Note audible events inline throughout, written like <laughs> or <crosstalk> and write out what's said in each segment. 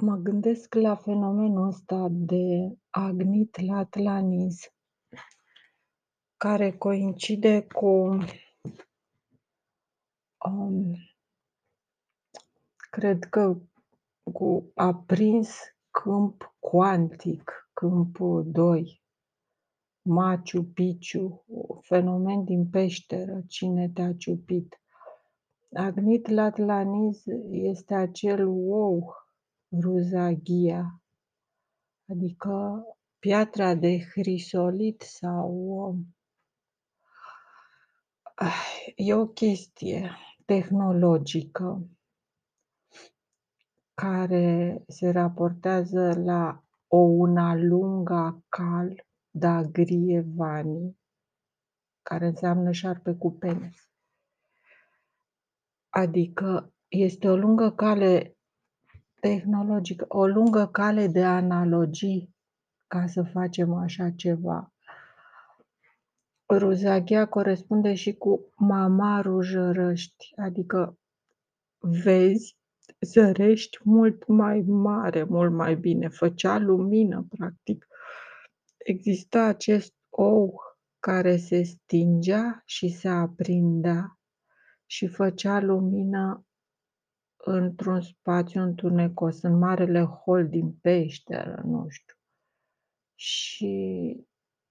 Mă gândesc la fenomenul ăsta de agnit latlanis care coincide cu um, cred că cu aprins câmp cuantic, câmpul 2, Machu Picchu, fenomen din peșteră, cine te-a ciupit. Agnit latlanis este acel ou ruzaghia, adică piatra de hrisolit sau e o chestie tehnologică care se raportează la o una lunga cal da grie vani, care înseamnă șarpe cu penis. Adică este o lungă cale tehnologică, o lungă cale de analogii ca să facem așa ceva. Ruzaghea corespunde și cu mamarul jărăști, adică vezi, zărești mult mai mare, mult mai bine, făcea lumină, practic. Exista acest ou care se stingea și se aprindea și făcea lumină într-un spațiu întunecos, în marele hol din peșteră, nu știu. Și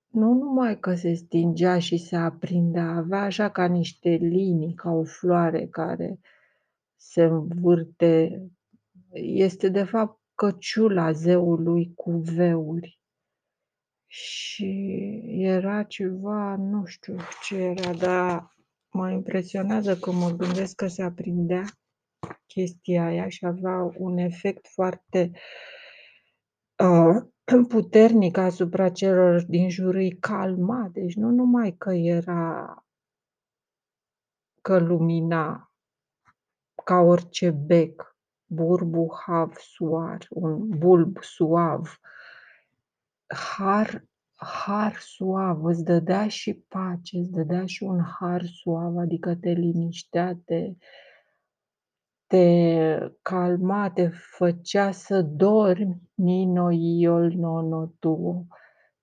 nu numai că se stingea și se aprindea, avea așa ca niște linii, ca o floare care se învârte. Este de fapt căciula zeului cu veuri. Și era ceva, nu știu ce era, dar mă impresionează că mă gândesc că se aprindea chestia aia și avea un efect foarte uh, <clears throat> puternic asupra celor din jur, îi calma. Deci nu numai că era că lumina ca orice bec, burbuhav suar, un bulb suav, har, har suav, îți dădea și pace, îți dădea și un har suav, adică te liniștea, te, te calma, te făcea să dormi, nino iol nono tu,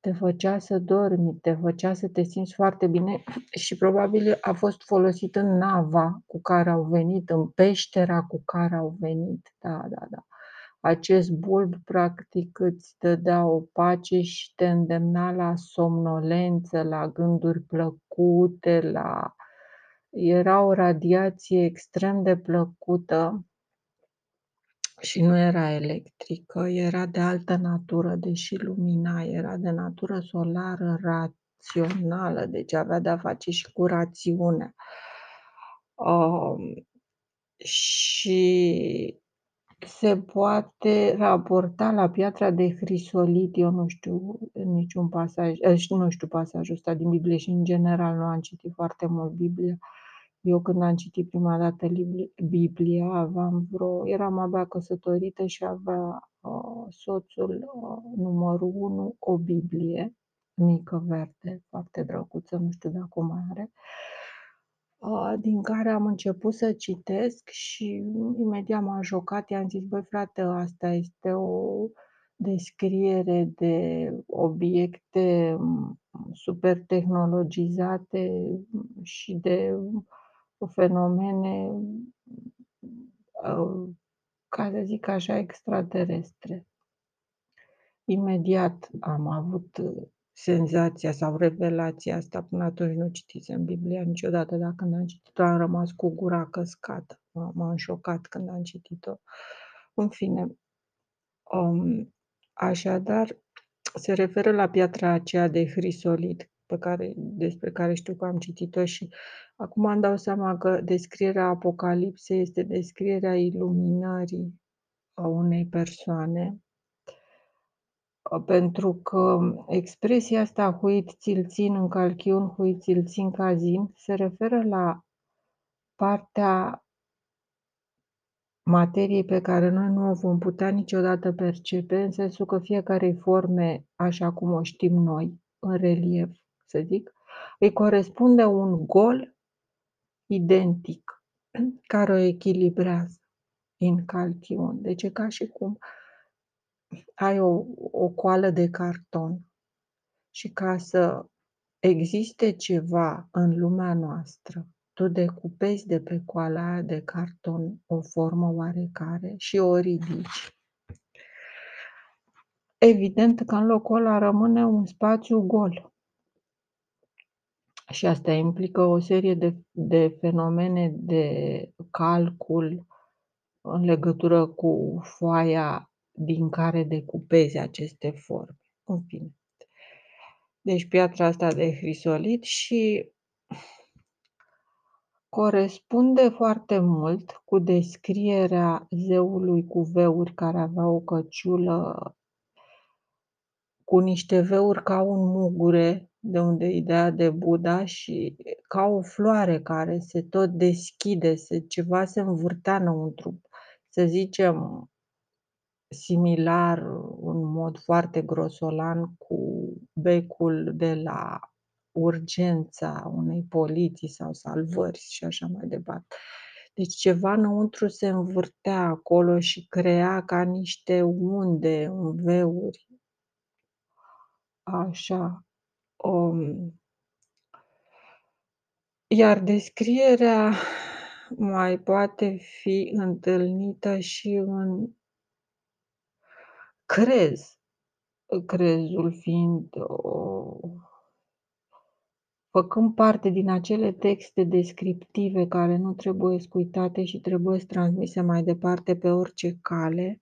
te făcea să dormi, te făcea să te simți foarte bine <clears throat> și probabil a fost folosit în nava cu care au venit, în peștera cu care au venit, da, da, da. Acest bulb practic îți dădea o pace și te îndemna la somnolență, la gânduri plăcute, la era o radiație extrem de plăcută și nu era electrică, era de altă natură, deși lumina era de natură solară rațională, deci avea de-a face și cu rațiunea. Um, și se poate raporta la piatra de hrisolit, eu nu știu niciun pasaj, nu știu pasajul ăsta din Biblie și în general nu am citit foarte mult Biblia, eu când am citit prima dată Biblia, aveam vreo, eram abia căsătorită și avea uh, soțul uh, numărul 1 o Biblie mică verde, foarte drăguță, nu știu dacă mai are, uh, din care am început să citesc și imediat m-am jocat, i-am zis, băi frate, asta este o descriere de obiecte mm, super tehnologizate și de cu fenomene, uh, ca să zic așa, extraterestre. Imediat am avut uh, senzația sau revelația asta, până atunci nu citisem Biblia niciodată, dar când am citit-o am rămas cu gura căscată. M-am șocat când am citit-o. În fine, um, așadar, se referă la piatra aceea de hrisolit, pe care, despre care știu că am citit-o și acum îmi dau seama că descrierea Apocalipsei este descrierea iluminării a unei persoane, pentru că expresia asta huit țilțin în calchiun, huit țilțin cazin, se referă la partea materiei pe care noi nu o vom putea niciodată percepe, în sensul că fiecare forme așa cum o știm noi, în relief, să zic, îi corespunde un gol identic <clears throat> care o echilibrează în calchiun. Deci e ca și cum ai o o coală de carton și ca să existe ceva în lumea noastră, tu decupezi de pe coala aia de carton o formă oarecare și o ridici. Evident că în locul ăla rămâne un spațiu gol. Și asta implică o serie de de fenomene de calcul în legătură cu foaia din care decupezi aceste forme, în fine. Deci piatra asta de hrisolit și corespunde foarte mult cu descrierea zeului cu veuri care avea o căciulă cu niște veuri ca un mugure, de unde ideea de Buddha și ca o floare care se tot deschide, se ceva se învârtea înăuntru, să zicem similar, în mod foarte grosolan, cu becul de la urgența unei poliții sau salvări și așa mai departe. Deci ceva înăuntru se învârtea acolo și crea ca niște unde, unveuri. Așa. Um iar descrierea mai poate fi întâlnită și în crez, crezul fiind o făcând parte din acele texte descriptive care nu trebuiesc uitate și trebuiesc transmise mai departe pe orice cale.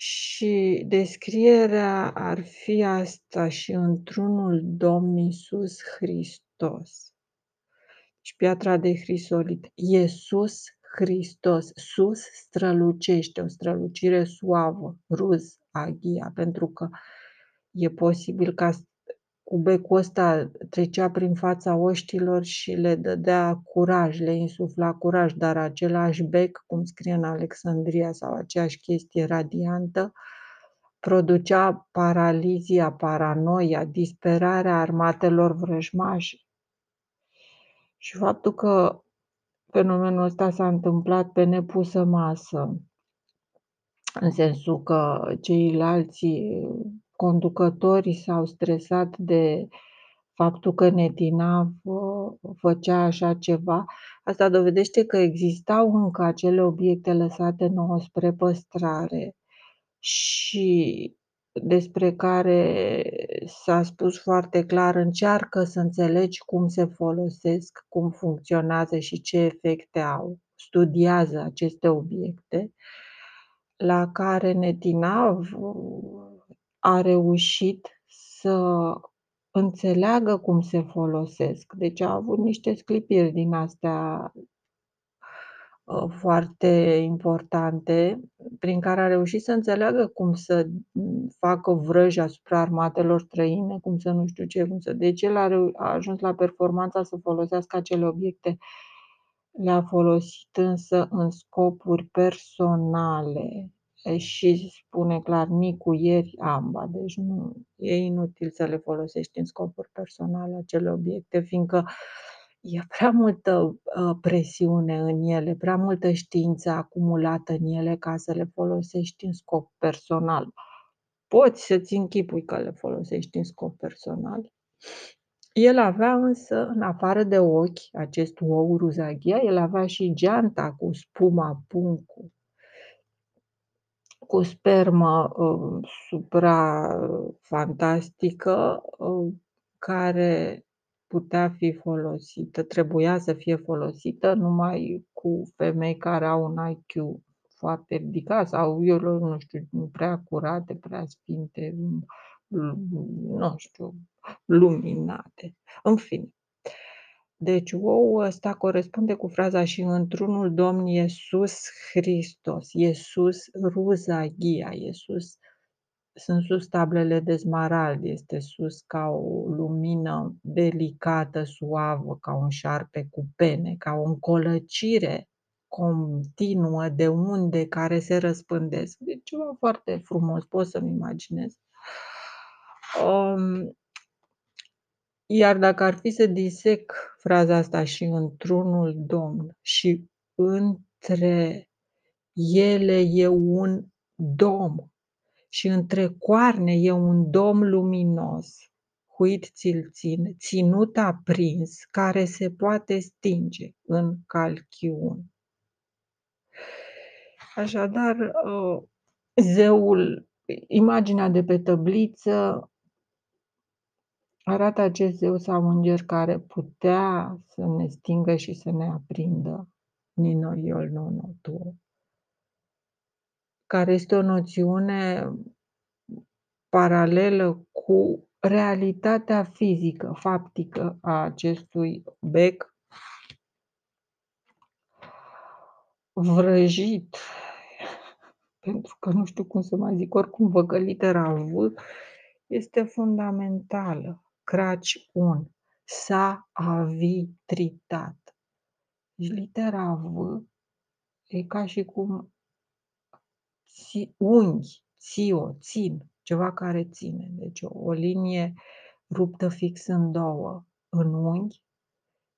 Și descrierea ar fi asta și într-unul Domn Iisus Hristos. Și piatra de hrisolit. Iisus Hristos, sus strălucește, o strălucire suavă, ruz, aghia, pentru că e posibil ca cu becul ăsta trecea prin fața oștilor și le dădea curaj, le insufla curaj, dar același bec, cum scrie în Alexandria, sau aceeași chestie radiantă, producea paralizia, paranoia, disperarea armatelor vrăjmașe. Și faptul că fenomenul ăsta s-a întâmplat pe nepusă masă, în sensul că ceilalți conducătorii s-au stresat de faptul că Netina făcea așa ceva, asta dovedește că existau încă acele obiecte lăsate nouă spre păstrare și despre care s-a spus foarte clar, încearcă să înțelegi cum se folosesc, cum funcționează și ce efecte au. Studiază aceste obiecte, la care Netinav a reușit să înțeleagă cum se folosesc. Deci a avut niște sclipiri din astea ă, foarte importante, prin care a reușit să înțeleagă cum să facă vrăji asupra armatelor străine, cum să nu știu ce, cum să... Deci el a, a ajuns la performanța să folosească acele obiecte. Le-a folosit însă în scopuri personale și spune clar nicuyeri amba, deci nu e inutil să le folosești în scopuri personale acele obiecte, fiindcă e prea multă uh, presiune în ele, prea multă știință acumulată în ele ca să le folosești în scop personal. Poți să-ți închipui că le folosești în scop personal. El avea însă, în afară de ochi, acest ou ruzaghia, el avea și geanta cu spuma puncul cu spermă uh, supra-fantastică uh, care putea fi folosită, trebuia să fie folosită numai cu femei care au un IQ foarte ridicat sau eu nu știu, prea curate, prea sfinte, nu știu, luminate. În fine. Deci ou ăsta corespunde cu fraza și într-unul Domn Iisus Hristos, Iisus ruza ghia, Iisus sunt sus tablele de smarald, este sus ca o lumină delicată, suavă, ca un șarpe cu pene, ca o încolăcire continuă de unde care se răspândesc. Deci ceva foarte frumos, pot să-mi imaginez. Um, iar dacă ar fi să disec fraza asta și într-unul Domn și între ele e un dom și între coarne e un dom luminos, huit ți-l țin, ținut aprins, care se poate stinge în calchiun. Așadar, ă, zeul, imaginea de pe tăbliță arată acest zeu sau înger care putea să ne stingă și să ne aprindă. Nino iol nu tu. Care este o noțiune paralelă cu realitatea fizică, faptică a acestui bec vrăjit, <laughs> pentru că nu știu cum să mai zic, oricum văd că litera V este fundamentală. Craci un, s-a avitritat. Deci litera V e ca și cum unghi, țio, țin, ceva care ține. Deci o, o linie ruptă fix în două, în unghi,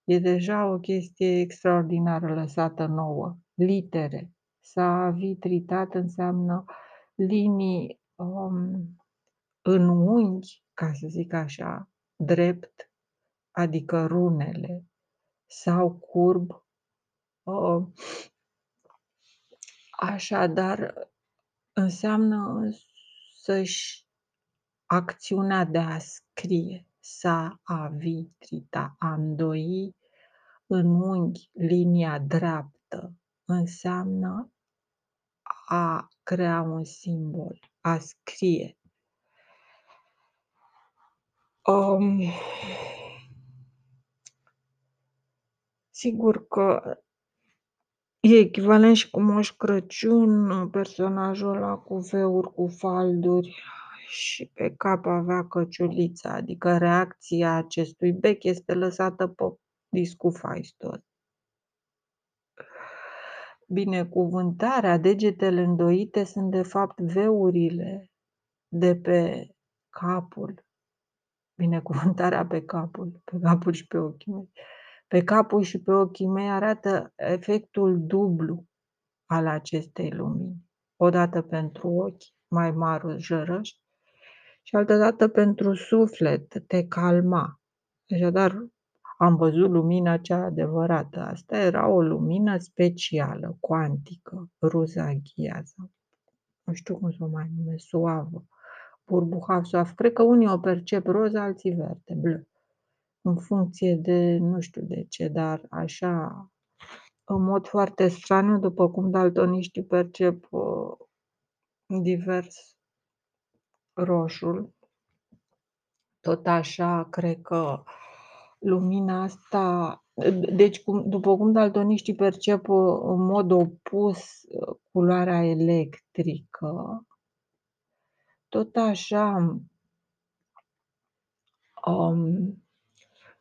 e deja o chestie extraordinară lăsată nouă. Litere. S-a vitritat înseamnă linii um, în unghi, ca să zic așa, drept, adică runele, sau curb. Uh, așadar, înseamnă să-și acțiunea de a scrie, sa, a vitrita, a îndoi în unghi linia dreaptă, înseamnă a crea un simbol, a scrie. Um, sigur că E echivalent și cu Moș Crăciun, personajul ăla cu veuri, cu falduri și pe cap avea căciulița, adică reacția acestui bec este lăsată pe discul faistos. Binecuvântarea, degetele îndoite sunt de fapt veurile de pe capul. Binecuvântarea pe capul, pe capul și pe ochii mei pe capul și pe ochii mei arată efectul dublu al acestei lumini. Odată pentru ochi, mai mari jărăști, și altădată pentru suflet, te calma. Așadar, am văzut lumina cea adevărată. Asta era o lumină specială, cuantică, ruzaghiază. Nu știu cum să o mai numesc, suavă, burbuhav, suav. Cred că unii o percep roz, alții verde, bleu în funcție de nu știu de ce, dar așa, în mod foarte straniu, după cum daltoniștii percep uh, divers roșul, tot așa cred că lumina asta, deci cum, după cum daltoniștii percep uh, în mod opus uh, culoarea electrică, tot așa um,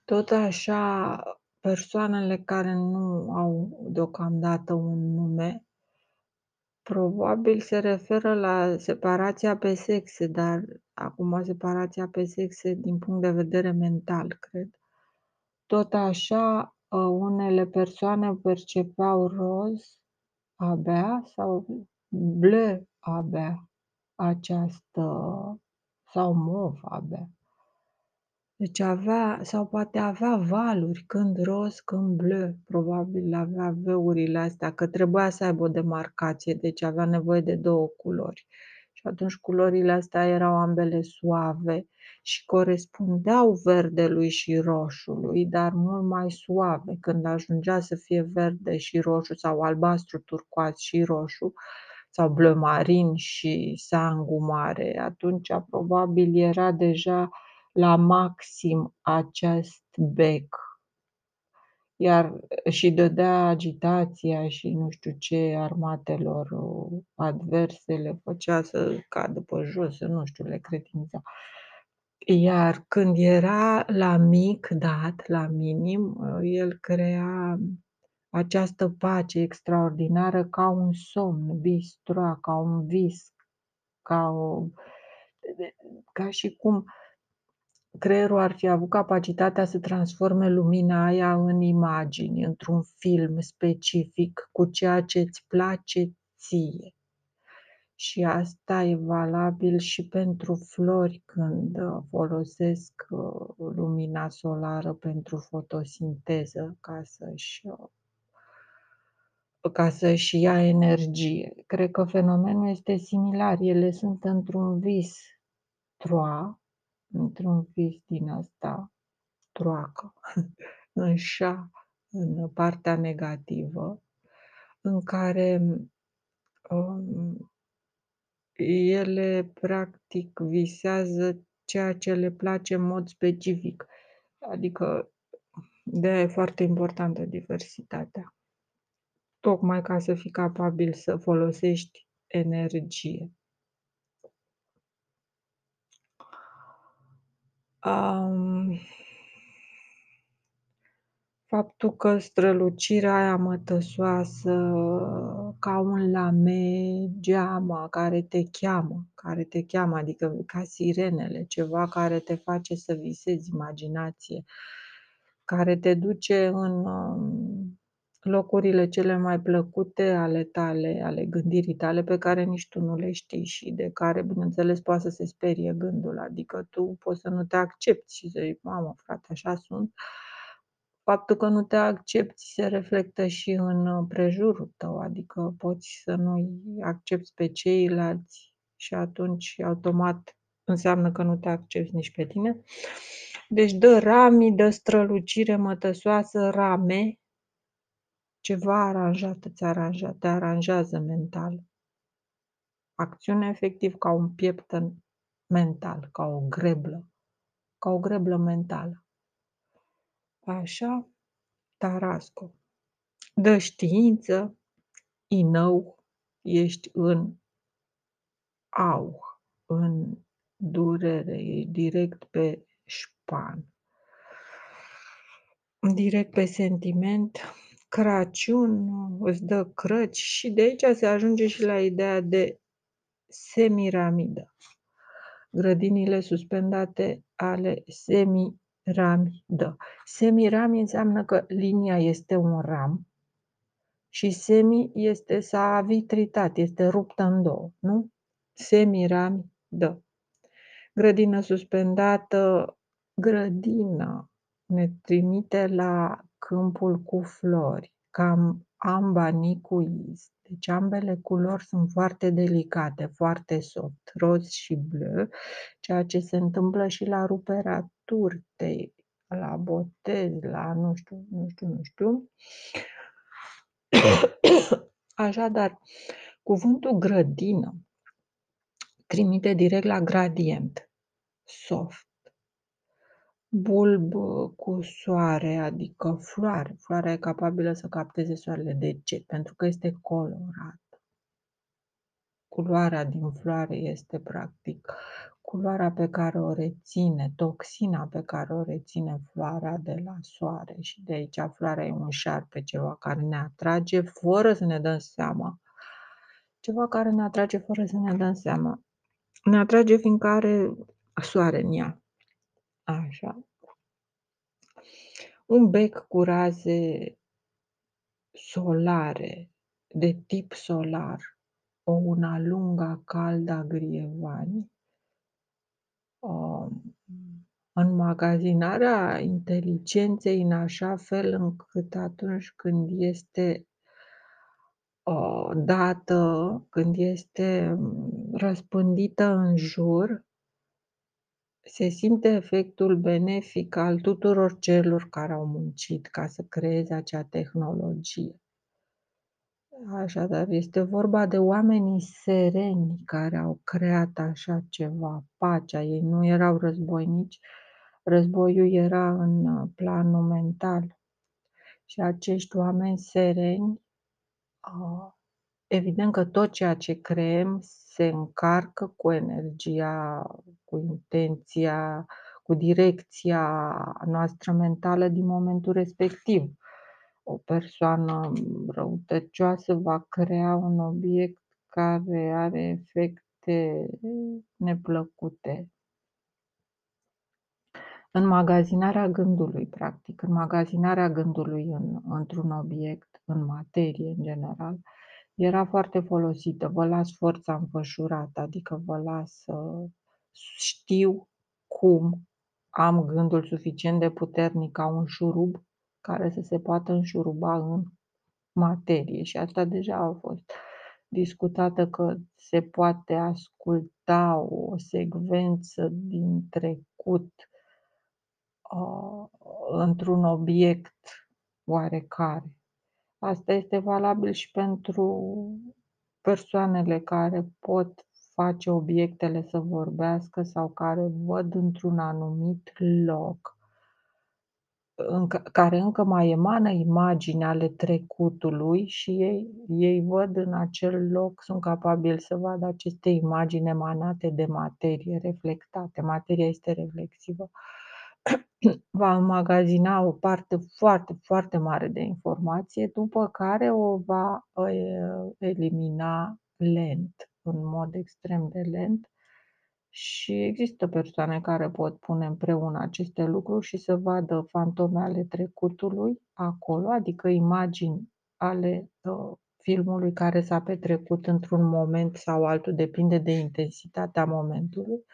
tot așa, persoanele care nu au deocamdată un nume, probabil se referă la separația pe sexe, dar acum separația pe sexe din punct de vedere mental, cred. Tot așa, ă, unele persoane percepeau roz abia sau bleu abia această sau mov abia. Deci avea sau poate avea valuri, când roz, când bleu, probabil avea veurile astea, că trebuia să aibă o demarcație, deci avea nevoie de două culori. Și atunci culorile astea erau ambele suave și corespundeau verdelui și roșului, dar mult mai suave. Când ajungea să fie verde și roșu sau albastru turcoaz și roșu, sau bleu marin și sangu mare, atunci probabil era deja la maxim acest bec, iar și dădea agitația și nu știu ce armatelor uh, adverse le făcea să cadă pe jos, să nu știu, le credința. Iar când era la mic dat, la minim, uh, el crea această pace extraordinară ca un somn, bistroa, ca un vis, ca, o, ca și cum creierul ar fi avut capacitatea să transforme lumina aia în imagini, într-un film specific cu ceea ce îți place ție. Și asta e valabil și pentru flori când uh, folosesc uh, lumina solară pentru fotosinteză ca să-și uh, ca să-și ia energie. Cred că fenomenul este similar. Ele sunt într-un vis troa, într-un vis din ăsta, troacă, <laughs> în șa, în partea negativă, în care um, ele practic visează ceea ce le place în mod specific. Adică de e foarte importantă diversitatea. Tocmai ca să fii capabil să folosești energie. Um, Faptul că strălucirea aia mătăsoasă, ca un lame, geama care te cheamă, care te cheamă, adică ca sirenele, ceva care te face să visezi imaginație, care te duce în um, locurile cele mai plăcute ale tale, ale gândirii tale, pe care nici tu nu le știi și de care, bineînțeles, poate să se sperie gândul. Adică tu poți să nu te accepti și să zici, mamă, frate, așa sunt, Faptul că nu te accepti se reflectă și în uh, prejurul tău, adică poți să nu-i accepti pe ceilalți și atunci automat înseamnă că nu te accepti nici pe tine. Deci dă rami, dă strălucire mătăsoasă, rame, ceva aranjat îți aranja, te aranjează mental. Acțiune efectiv ca un piept mental, ca o greblă, ca o greblă mentală. Așa, Tarasco. Dă știință, inău, ești în au, în durere, e direct pe șpan. Direct pe sentiment, Crăciun îți dă crăci și de aici se ajunge și la ideea de semiramidă. Grădinile suspendate ale semi ramidă. Semirami înseamnă că linia este un ram și semi este s-a vitritat, este ruptă în două, nu? Semiramidă. Grădină suspendată, grădină ne trimite la câmpul cu flori, cam ambanicuis. Deci ambele culori sunt foarte delicate, foarte soft, roz și bleu, ceea ce se întâmplă și la ruperea turtei, la botez, la nu știu, nu știu, nu știu. <coughs> Așadar, cuvântul grădină trimite direct la gradient, soft. Bulb cu soare, adică floare. Floarea e capabilă să capteze soarele. De ce? Pentru că este colorat. Culoarea din floare este practic culoarea pe care o reține, toxina pe care o reține floarea de la soare și de aici floarea e un șarpe, ceva care ne atrage fără să ne dăm seama. Ceva care ne atrage fără să ne dăm seama. Ne atrage fiindcă are soare în ea. Așa. Un bec cu raze solare, de tip solar, o una lungă, caldă a grievanii, Um, înmagazinarea inteligenței în așa fel încât atunci când este uh, dată, când este um, răspândită în jur, se simte efectul benefic al tuturor celor care au muncit ca să creeze acea tehnologie. Așadar, este vorba de oamenii sereni care au creat așa ceva, pacea. Ei nu erau războinici, războiul era în planul mental. Și acești oameni sereni, evident că tot ceea ce creăm se încarcă cu energia, cu intenția, cu direcția noastră mentală din momentul respectiv o persoană răutăcioasă va crea un obiect care are efecte neplăcute. Înmagazinarea gândului, practic, înmagazinarea gândului în, într-un obiect, în materie în general, Era foarte folosită, vă las forța înfășurată, adică vă las să știu cum am gândul suficient de puternic ca un șurub care să se poată înșuruba în materie și asta deja a fost discutată că se poate asculta o secvență din trecut uh, într-un obiect oarecare. Asta este valabil și pentru persoanele care pot face obiectele să vorbească sau care văd într-un anumit loc încă care încă mai emană imagini ale trecutului și ei ei văd în acel loc, sunt capabili să vadă aceste imagini emanate de materie, reflectate. Materia este reflexivă. Va înmagazina o parte foarte, foarte mare de informație, după care o va, elimina lent, în mod extrem de lent și există persoane care pot pune împreună aceste lucruri și să vadă fantome ale trecutului acolo, adică imagini ale uh, filmului care s-a petrecut într-un moment sau altul, depinde de intensitatea momentului.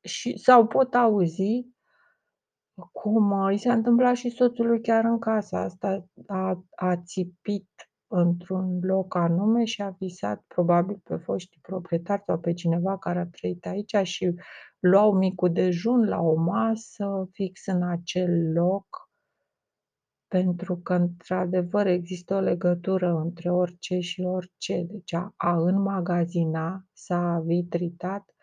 Și, sau pot auzi cum uh, i s-a întâmplat și soțului chiar în casa asta, a, a țipit într-un loc anume și a visat probabil pe foștii proprietari sau pe cineva care a trăit aici și luau micul dejun la o masă fix în acel loc, pentru că într-adevăr există o legătură între orice și orice. Deci a, a înmagazina, s-a vitritat,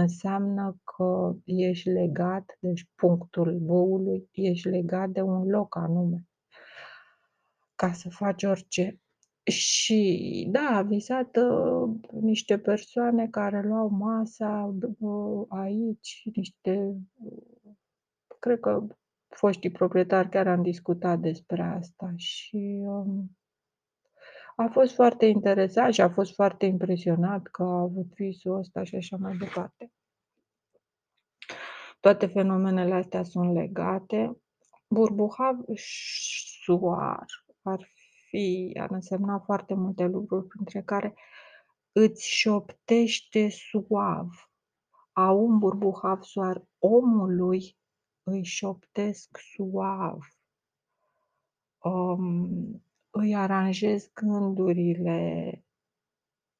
înseamnă că ești legat, deci punctul B-ului, ești legat de un loc anume ca să faci orice. Și da, a visat, uh, niște persoane care luau masa, uh, aici, niște uh, cred că foștii proprietari chiar am discutat despre asta și, um, a fost foarte interesant și a fost foarte impresionat că a avut visul ăsta și așa mai departe. Toate fenomenele astea sunt legate. Burbuhav soar ar fi ar însemna foarte multe lucruri, printre care îți șoptește suav. A un burbuhav soar omului îi șoptesc suav. Um, îi aranjez gândurile.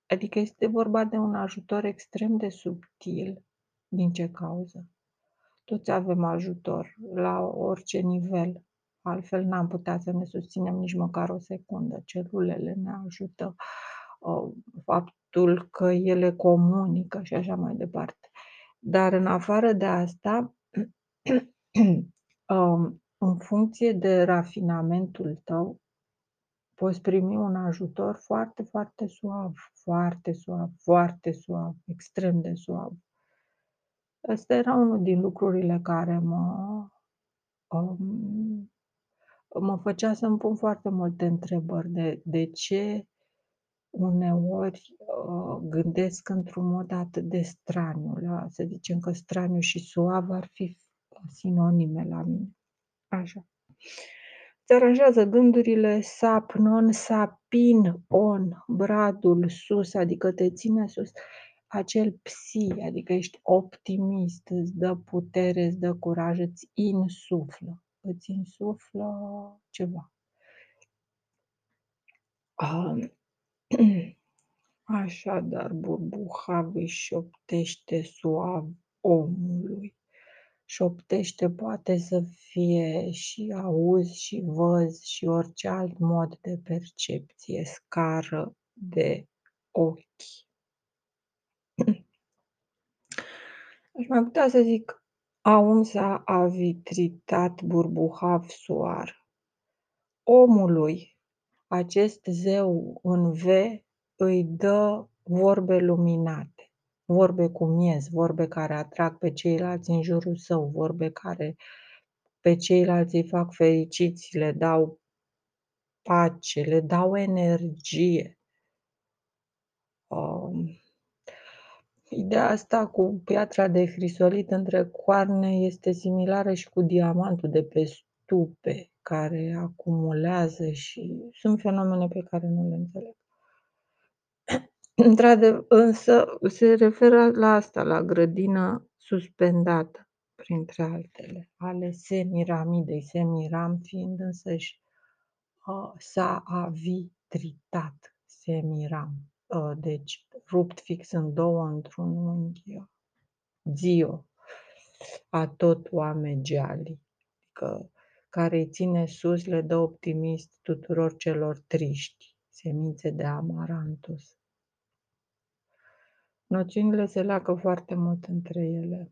Adică este vorba de un ajutor extrem de subtil. Din ce cauză? Toți avem ajutor, la orice nivel. Altfel n-am putea să ne susținem nici măcar o secundă. Celulele ne ajută, uh, faptul că ele comunică și așa mai departe. Dar în afară de asta, <clears throat> um, în funcție de rafinamentul tău, poți primi un ajutor foarte, foarte suav, foarte suav, foarte suav, extrem de suav. Ăsta era unul din lucrurile care mă, um, mă făcea să-mi pun foarte multe întrebări de de ce uneori, uh, gândesc într-un mod atât de straniu, la să zicem că straniu și suav ar fi sinonime la mine. Așa. Îți aranjează gândurile sap non sapin on, bradul sus, adică te ține sus. Acel psi, adică ești optimist, îți dă putere, îți dă curaj, îți insuflă îți insuflă ceva. <clears throat> Așadar, burbuha îi șoptește suav omului. Șoptește poate să fie și auz și văz și orice alt mod de percepție, scară de ochi. <clears throat> Aș mai putea să zic Aunsa a vitritat burbuhav soar. Omului, acest zeu în V îi dă vorbe luminate, vorbe cu miez, vorbe care atrag pe ceilalți în jurul său, vorbe care pe ceilalți îi fac fericiți, le dau pace, le dau energie. Um, Ideea asta cu piatra de hrisolit între coarne este similară și cu diamantul de pe stupe, care acumulează și sunt fenomene pe care nu le înțeleg. Într-adev însă se referă la asta, la grădina suspendată, printre altele, ale Semiramidei, Semiram fiind însăși, uh, Saavithritat, Semiram, uh, deci rupt fix în două într-un unghi, Zio a tot oamegealii, adică care îi ține sus, le dă optimist tuturor celor triști, semințe de amarantus. Noțiunile se leagă foarte mult între ele.